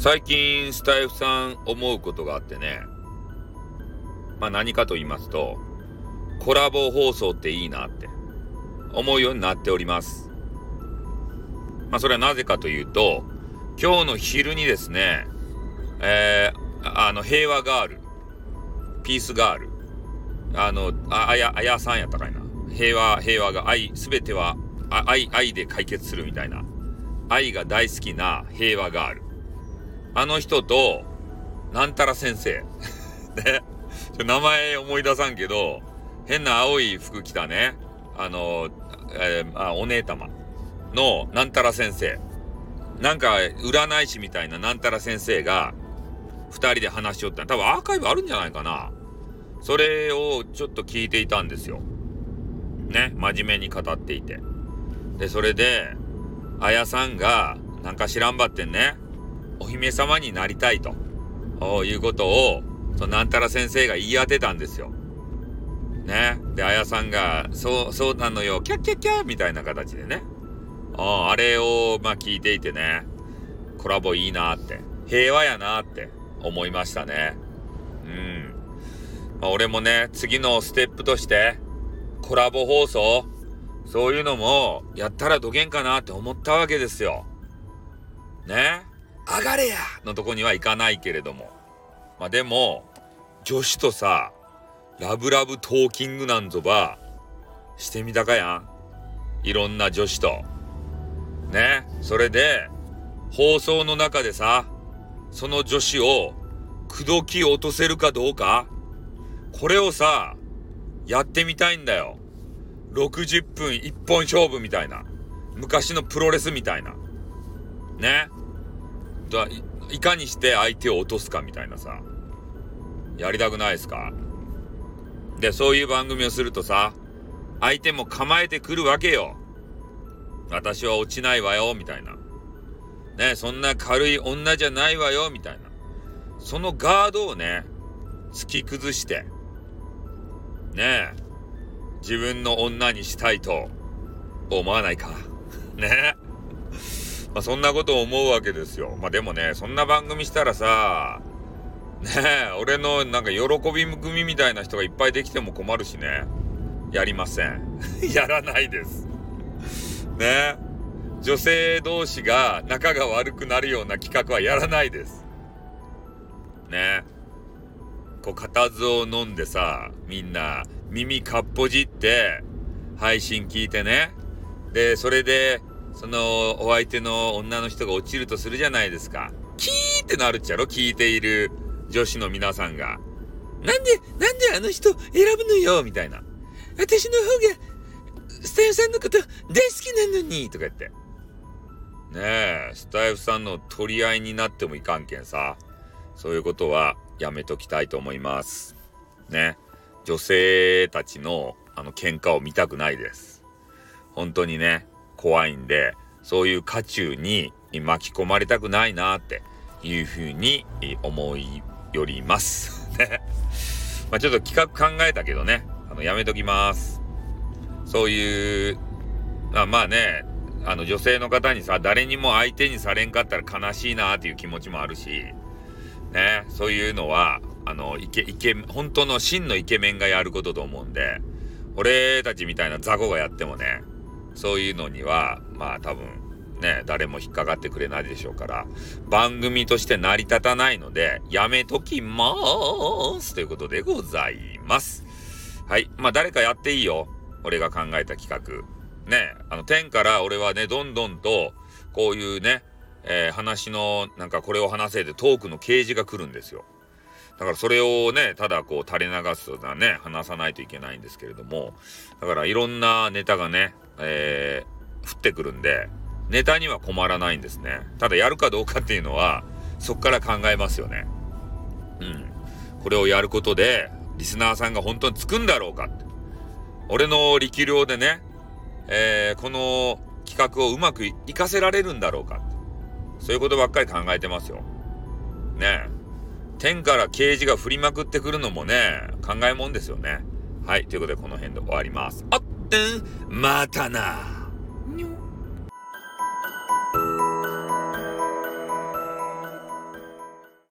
最近スタイフさん思うことがあってね。まあ何かと言いますと、コラボ放送っていいなって思うようになっております。まあそれはなぜかというと、今日の昼にですね、えー、あの、平和ガール、ピースガール、あの、あ、や、あやさんやったかいな。平和、平和が愛、すべては愛、愛で解決するみたいな。愛が大好きな平和ガール。あの人と、なんたら先生。ね。名前思い出さんけど、変な青い服着たね、あの、えー、あ、お姉様のなんたら先生。なんか、占い師みたいななんたら先生が、二人で話しよった多分アーカイブあるんじゃないかな。それをちょっと聞いていたんですよ。ね、真面目に語っていて。で、それで、あやさんが、なんか知らんばってんね、お姫様になりたいと、いうことを、そのなんたら先生が言い当てたんですよ。ね。で、あやさんが、そう、そうなのよ、キャッキャッキャーみたいな形でね。ああれを、まあ聞いていてね、コラボいいなって、平和やなって思いましたね。うん。まあ、俺もね、次のステップとして、コラボ放送、そういうのも、やったらどげんかなって思ったわけですよ。ね。上がれやのとこには行かないけれども。まあでも、女子とさ、ラブラブトーキングなんぞば、してみたかやん。いろんな女子と。ね。それで、放送の中でさ、その女子を、口説き落とせるかどうかこれをさ、やってみたいんだよ。60分一本勝負みたいな。昔のプロレスみたいな。ね。だいいかにして相手を落とすかみたいなさ、やりたくないですか？で、そういう番組をするとさ、相手も構えてくるわけよ。私は落ちないわよ、みたいな。ね、そんな軽い女じゃないわよ、みたいな。そのガードをね、突き崩して、ねえ、自分の女にしたいと思わないか？ねえまあ、そんなことを思うわけですよ。まあ、でもね、そんな番組したらさ、ねえ、俺のなんか喜び組みたいな人がいっぱいできても困るしね。やりません。やらないです。ね女性同士が仲が悪くなるような企画はやらないです。ねこう、固唾を飲んでさ、みんな耳かっぽじって配信聞いてね。で、それでそのお相手の女の人が落ちるとするじゃないですか。キーってなるっちゃろ？聞いている女子の皆さんが。なんで、なんであの人選ぶのよ？みたいな。私の方が、スタイフさんのこと大好きなのにとか言って。ねえ、スタイフさんの取り合いになってもいかんけんさ。そういうことはやめときたいと思います。ね。女性たちのあの喧嘩を見たくないです。本当にね、怖いんで、そういう渦中に巻き込まれたくないなっていうふうに思いよります。ね。まあちょっと企画考えたけどね、あの、やめときます。そういう、あまあね、あの女性の方にさ、誰にも相手にされんかったら悲しいなっていう気持ちもあるし、ね、そういうのは、あの、イケ、イケ、本当の真のイケメンがやることと思うんで、俺たちみたいな雑魚がやってもね、そういうのには、まあ多分、ね、誰も引っかかってくれないでしょうから、番組として成り立たないので、やめときまーすということでございます。はい。まあ誰かやっていいよ。俺が考えた企画。ね、あの、天から俺はね、どんどんと、こういうね、えー、話の、なんかこれを話せでトークの掲示が来るんですよ。だからそれをね、ただこう垂れ流すとね、話さないといけないんですけれども、だからいろんなネタがね、えー、降ってくるんで、ネタには困らないんですね。ただやるかどうかっていうのは、そっから考えますよね。うん。これをやることで、リスナーさんが本当につくんだろうかって。俺の力量でね、えー、この企画をうまく活かせられるんだろうか。そういうことばっかり考えてますよ。ねえ。天から啓示が振りまくってくるのもね、考えもんですよね。はい。ということで、この辺で終わります。あっまたな。